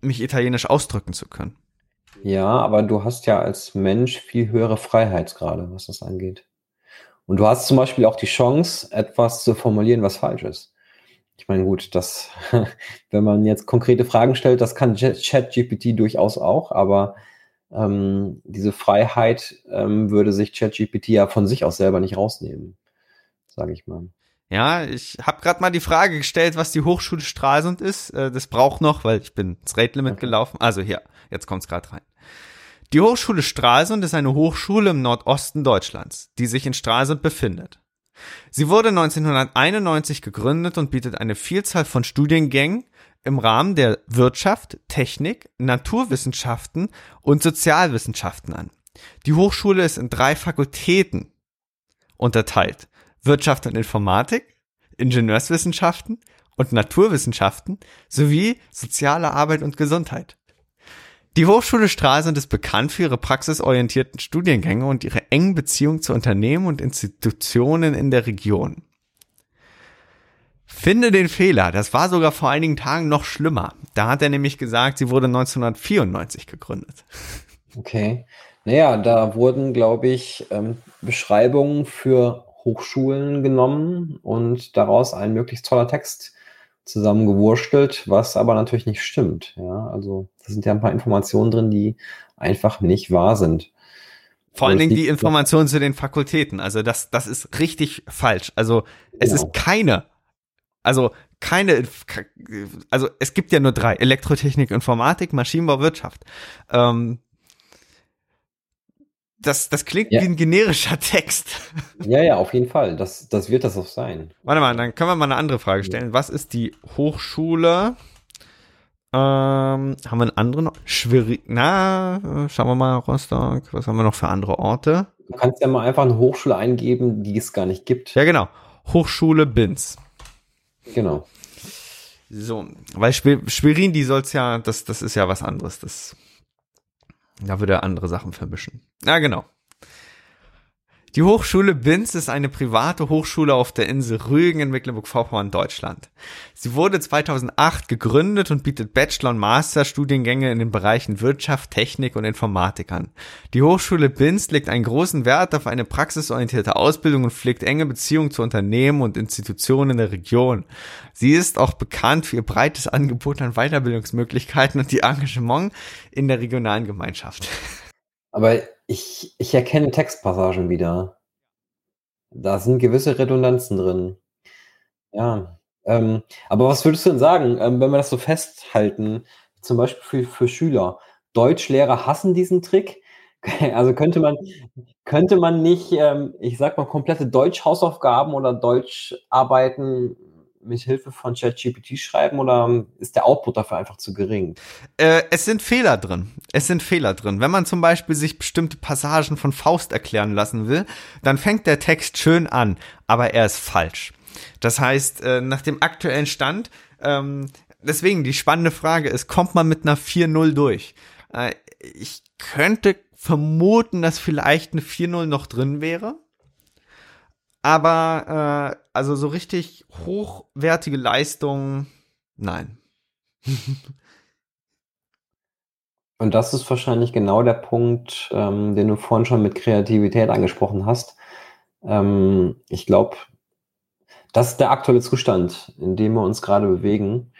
mich italienisch ausdrücken zu können. Ja, aber du hast ja als Mensch viel höhere Freiheitsgrade, was das angeht. Und du hast zum Beispiel auch die Chance, etwas zu formulieren, was falsch ist. Ich meine, gut, das, wenn man jetzt konkrete Fragen stellt, das kann ChatGPT durchaus auch, aber ähm, diese Freiheit ähm, würde sich ChatGPT ja von sich aus selber nicht rausnehmen, sage ich mal. Ja, ich habe gerade mal die Frage gestellt, was die Hochschule Stralsund ist. Äh, das braucht noch, weil ich bin ins Rate Limit okay. gelaufen. Also hier, jetzt kommt's gerade rein. Die Hochschule Stralsund ist eine Hochschule im Nordosten Deutschlands, die sich in Stralsund befindet. Sie wurde 1991 gegründet und bietet eine Vielzahl von Studiengängen im Rahmen der Wirtschaft, Technik, Naturwissenschaften und Sozialwissenschaften an. Die Hochschule ist in drei Fakultäten unterteilt. Wirtschaft und Informatik, Ingenieurswissenschaften und Naturwissenschaften sowie soziale Arbeit und Gesundheit. Die Hochschule Stralsund ist bekannt für ihre praxisorientierten Studiengänge und ihre engen Beziehungen zu Unternehmen und Institutionen in der Region. Finde den Fehler. Das war sogar vor einigen Tagen noch schlimmer. Da hat er nämlich gesagt, sie wurde 1994 gegründet. Okay. Naja, da wurden, glaube ich, ähm, Beschreibungen für Hochschulen genommen und daraus ein möglichst toller Text zusammengewurstelt, was aber natürlich nicht stimmt. Ja, also da sind ja ein paar Informationen drin, die einfach nicht wahr sind. Vor allen Dingen die Informationen zu den Fakultäten. Also das, das ist richtig falsch. Also es genau. ist keine, also keine, also es gibt ja nur drei: Elektrotechnik, Informatik, Maschinenbau, Wirtschaft. Ähm, das, das klingt ja. wie ein generischer Text. Ja, ja, auf jeden Fall. Das, das wird das auch sein. Warte mal, dann können wir mal eine andere Frage stellen. Was ist die Hochschule? Ähm, haben wir einen anderen? Schwierig. Na, schauen wir mal, Rostock. Was haben wir noch für andere Orte? Du kannst ja mal einfach eine Hochschule eingeben, die es gar nicht gibt. Ja, genau. Hochschule Binz. Genau. So, weil Schwerin, die soll's ja, das, das ist ja was anderes. Das da würde er andere Sachen vermischen. Ja, genau. Die Hochschule Binz ist eine private Hochschule auf der Insel Rügen in Mecklenburg-Vorpommern, Deutschland. Sie wurde 2008 gegründet und bietet Bachelor- und Masterstudiengänge in den Bereichen Wirtschaft, Technik und Informatik an. Die Hochschule Binz legt einen großen Wert auf eine praxisorientierte Ausbildung und pflegt enge Beziehungen zu Unternehmen und Institutionen in der Region. Sie ist auch bekannt für ihr breites Angebot an Weiterbildungsmöglichkeiten und die Engagement in der regionalen Gemeinschaft. Aber ich, ich erkenne Textpassagen wieder. Da sind gewisse Redundanzen drin. Ja. Ähm, aber was würdest du denn sagen, ähm, wenn wir das so festhalten, zum Beispiel für, für Schüler? Deutschlehrer hassen diesen Trick. Also könnte man, könnte man nicht, ähm, ich sag mal, komplette Deutsch-Hausaufgaben oder Deutscharbeiten mit Hilfe von ChatGPT schreiben oder ist der Output dafür einfach zu gering? Äh, es sind Fehler drin. Es sind Fehler drin. Wenn man zum Beispiel sich bestimmte Passagen von Faust erklären lassen will, dann fängt der Text schön an, aber er ist falsch. Das heißt, äh, nach dem aktuellen Stand, ähm, deswegen die spannende Frage ist, kommt man mit einer 4-0 durch? Äh, ich könnte vermuten, dass vielleicht eine 4-0 noch drin wäre. Aber äh, also so richtig hochwertige Leistung, nein. Und das ist wahrscheinlich genau der Punkt, ähm, den du vorhin schon mit Kreativität angesprochen hast. Ähm, ich glaube, das ist der aktuelle Zustand, in dem wir uns gerade bewegen.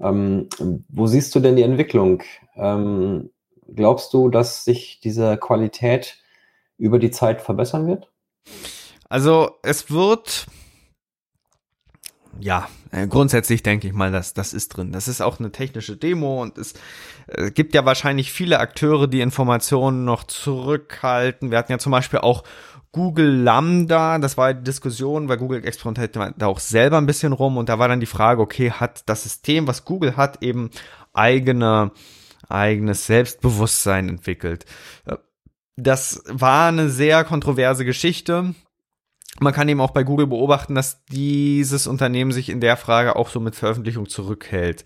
Ähm, wo siehst du denn die Entwicklung? Ähm, glaubst du, dass sich diese Qualität über die Zeit verbessern wird? Also es wird, ja, äh, grundsätzlich denke ich mal, dass das ist drin. Das ist auch eine technische Demo und es äh, gibt ja wahrscheinlich viele Akteure, die Informationen noch zurückhalten. Wir hatten ja zum Beispiel auch Google Lambda, das war die Diskussion, weil Google experimentiert da auch selber ein bisschen rum und da war dann die Frage, okay, hat das System, was Google hat, eben eigene, eigenes Selbstbewusstsein entwickelt. Das war eine sehr kontroverse Geschichte. Man kann eben auch bei Google beobachten, dass dieses Unternehmen sich in der Frage auch so mit Veröffentlichung zurückhält.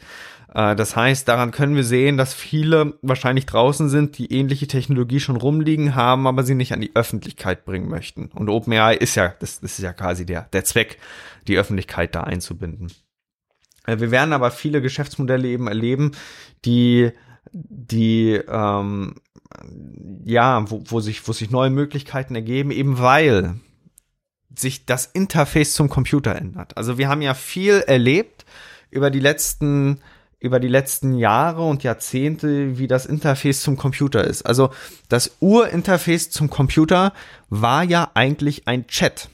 Äh, das heißt, daran können wir sehen, dass viele wahrscheinlich draußen sind, die ähnliche Technologie schon rumliegen haben, aber sie nicht an die Öffentlichkeit bringen möchten. Und OpenAI ist ja, das, das ist ja quasi der, der Zweck, die Öffentlichkeit da einzubinden. Äh, wir werden aber viele Geschäftsmodelle eben erleben, die, die ähm, ja, wo, wo sich, wo sich neue Möglichkeiten ergeben, eben weil sich das Interface zum Computer ändert. Also wir haben ja viel erlebt über die letzten über die letzten Jahre und Jahrzehnte, wie das Interface zum Computer ist. Also das Urinterface zum Computer war ja eigentlich ein Chat,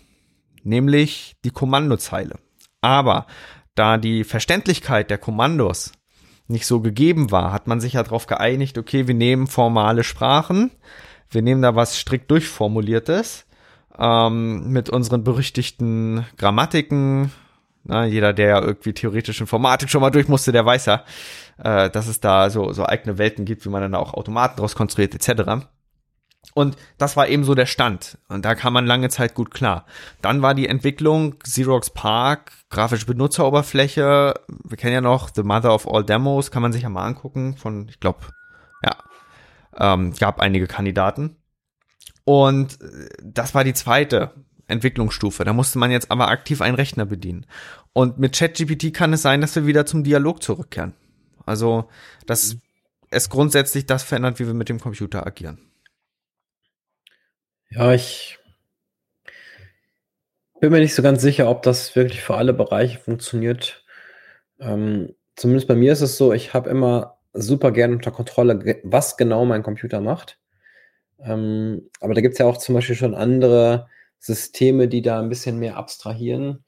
nämlich die Kommandozeile. Aber da die Verständlichkeit der Kommandos nicht so gegeben war, hat man sich ja darauf geeinigt, okay, wir nehmen formale Sprachen, wir nehmen da was strikt durchformuliertes ähm, mit unseren berüchtigten Grammatiken, na, jeder, der ja irgendwie theoretisch Informatik schon mal durch musste, der weiß ja, äh, dass es da so, so eigene Welten gibt, wie man dann auch Automaten draus konstruiert, etc. Und das war eben so der Stand. Und da kam man lange Zeit gut klar. Dann war die Entwicklung Xerox Park, grafische Benutzeroberfläche. Wir kennen ja noch The Mother of All Demos, kann man sich ja mal angucken. Von, ich glaube, ja, ähm, gab einige Kandidaten. Und äh, das war die zweite Entwicklungsstufe. Da musste man jetzt aber aktiv einen Rechner bedienen. Und mit ChatGPT kann es sein, dass wir wieder zum Dialog zurückkehren. Also, dass es grundsätzlich das verändert, wie wir mit dem Computer agieren. Ja, ich bin mir nicht so ganz sicher, ob das wirklich für alle Bereiche funktioniert. Ähm, zumindest bei mir ist es so, ich habe immer super gerne unter Kontrolle, was genau mein Computer macht. Ähm, aber da gibt es ja auch zum Beispiel schon andere Systeme, die da ein bisschen mehr abstrahieren.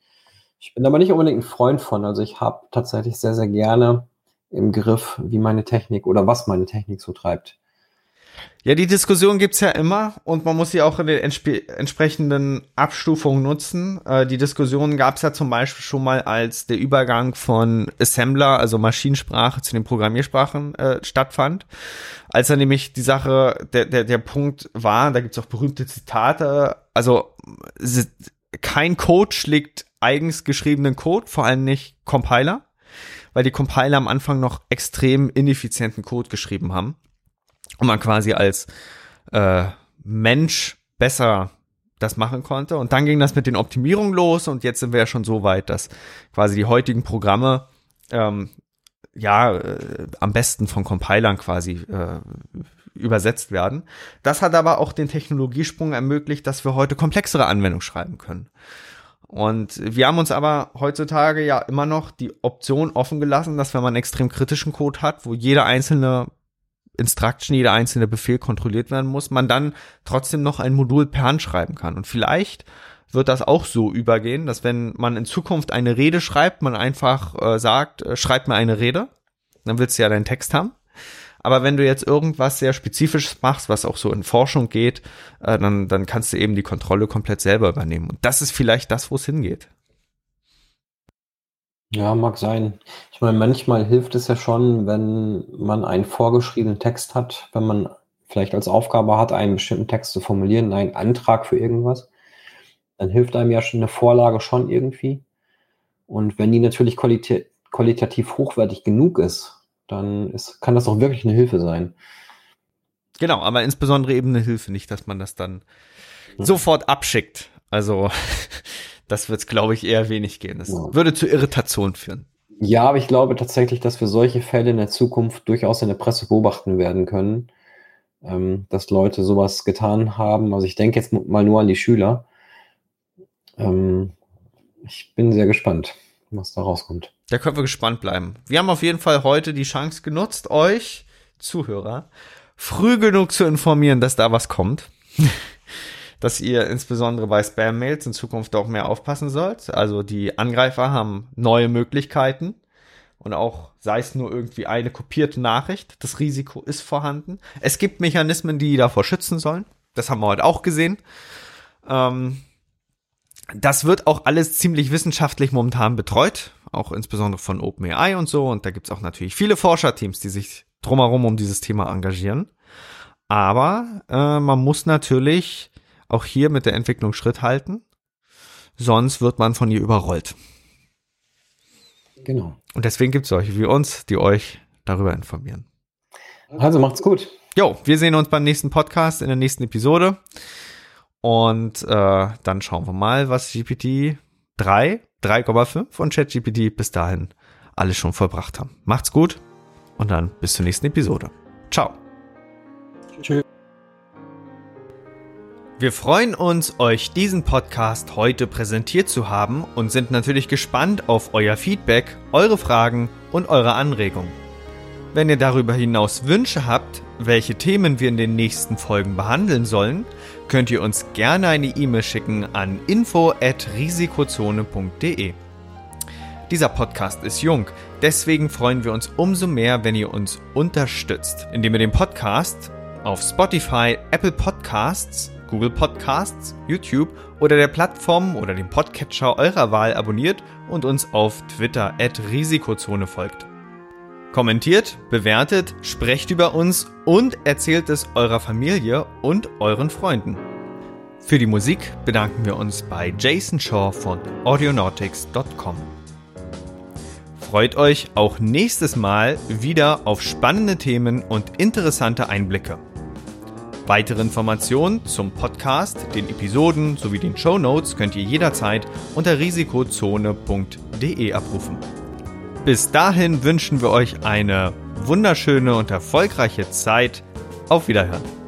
Ich bin aber nicht unbedingt ein Freund von. Also ich habe tatsächlich sehr, sehr gerne im Griff, wie meine Technik oder was meine Technik so treibt. Ja, die Diskussion gibt's ja immer und man muss sie auch in den entsp entsprechenden Abstufungen nutzen. Äh, die Diskussion gab's ja zum Beispiel schon mal, als der Übergang von Assembler, also Maschinensprache, zu den Programmiersprachen äh, stattfand. Als er nämlich die Sache, der, der, der Punkt war, da gibt's auch berühmte Zitate, also kein Code schlägt eigens geschriebenen Code, vor allem nicht Compiler, weil die Compiler am Anfang noch extrem ineffizienten Code geschrieben haben und man quasi als äh, Mensch besser das machen konnte. Und dann ging das mit den Optimierungen los und jetzt sind wir ja schon so weit, dass quasi die heutigen Programme ähm, ja äh, am besten von Compilern quasi äh, übersetzt werden. Das hat aber auch den Technologiesprung ermöglicht, dass wir heute komplexere Anwendungen schreiben können. Und wir haben uns aber heutzutage ja immer noch die Option offen gelassen, dass wenn man extrem kritischen Code hat, wo jeder einzelne Instruction, jeder einzelne Befehl kontrolliert werden muss, man dann trotzdem noch ein Modul per Hand schreiben kann. Und vielleicht wird das auch so übergehen, dass wenn man in Zukunft eine Rede schreibt, man einfach äh, sagt, äh, schreib mir eine Rede, dann willst du ja deinen Text haben. Aber wenn du jetzt irgendwas sehr Spezifisches machst, was auch so in Forschung geht, äh, dann, dann kannst du eben die Kontrolle komplett selber übernehmen. Und das ist vielleicht das, wo es hingeht. Ja, mag sein. Ich meine, manchmal hilft es ja schon, wenn man einen vorgeschriebenen Text hat, wenn man vielleicht als Aufgabe hat, einen bestimmten Text zu formulieren, einen Antrag für irgendwas, dann hilft einem ja schon eine Vorlage schon irgendwie. Und wenn die natürlich qualita qualitativ hochwertig genug ist, dann ist, kann das auch wirklich eine Hilfe sein. Genau, aber insbesondere eben eine Hilfe, nicht, dass man das dann ja. sofort abschickt. Also das wird es, glaube ich, eher wenig gehen. Das ja. würde zu Irritation führen. Ja, aber ich glaube tatsächlich, dass wir solche Fälle in der Zukunft durchaus in der Presse beobachten werden können, ähm, dass Leute sowas getan haben. Also ich denke jetzt mal nur an die Schüler. Ähm, ich bin sehr gespannt, was da rauskommt. Da können wir gespannt bleiben. Wir haben auf jeden Fall heute die Chance genutzt, euch Zuhörer früh genug zu informieren, dass da was kommt. dass ihr insbesondere bei Spam-Mails in Zukunft auch mehr aufpassen sollt. Also die Angreifer haben neue Möglichkeiten und auch sei es nur irgendwie eine kopierte Nachricht, das Risiko ist vorhanden. Es gibt Mechanismen, die davor schützen sollen. Das haben wir heute auch gesehen. Ähm, das wird auch alles ziemlich wissenschaftlich momentan betreut, auch insbesondere von OpenAI und so. Und da gibt's auch natürlich viele Forscherteams, die sich drumherum um dieses Thema engagieren. Aber äh, man muss natürlich auch hier mit der Entwicklung Schritt halten, sonst wird man von ihr überrollt. Genau. Und deswegen gibt's solche wie uns, die euch darüber informieren. Also macht's gut. Jo, wir sehen uns beim nächsten Podcast in der nächsten Episode. Und äh, dann schauen wir mal, was GPT 3, 3,5 und ChatGPT bis dahin alles schon vollbracht haben. Macht's gut und dann bis zur nächsten Episode. Ciao. Wir freuen uns, euch diesen Podcast heute präsentiert zu haben und sind natürlich gespannt auf euer Feedback, eure Fragen und eure Anregungen. Wenn ihr darüber hinaus Wünsche habt, welche Themen wir in den nächsten Folgen behandeln sollen, könnt ihr uns gerne eine E-Mail schicken an info@risikozone.de. Dieser Podcast ist jung, deswegen freuen wir uns umso mehr, wenn ihr uns unterstützt, indem ihr den Podcast auf Spotify, Apple Podcasts, Google Podcasts, YouTube oder der Plattform oder dem Podcatcher eurer Wahl abonniert und uns auf Twitter at Risikozone folgt. Kommentiert, bewertet, sprecht über uns und erzählt es eurer Familie und euren Freunden. Für die Musik bedanken wir uns bei Jason Shaw von audionautics.com. Freut euch auch nächstes Mal wieder auf spannende Themen und interessante Einblicke. Weitere Informationen zum Podcast, den Episoden sowie den Show Notes könnt ihr jederzeit unter risikozone.de abrufen. Bis dahin wünschen wir euch eine wunderschöne und erfolgreiche Zeit. Auf Wiederhören.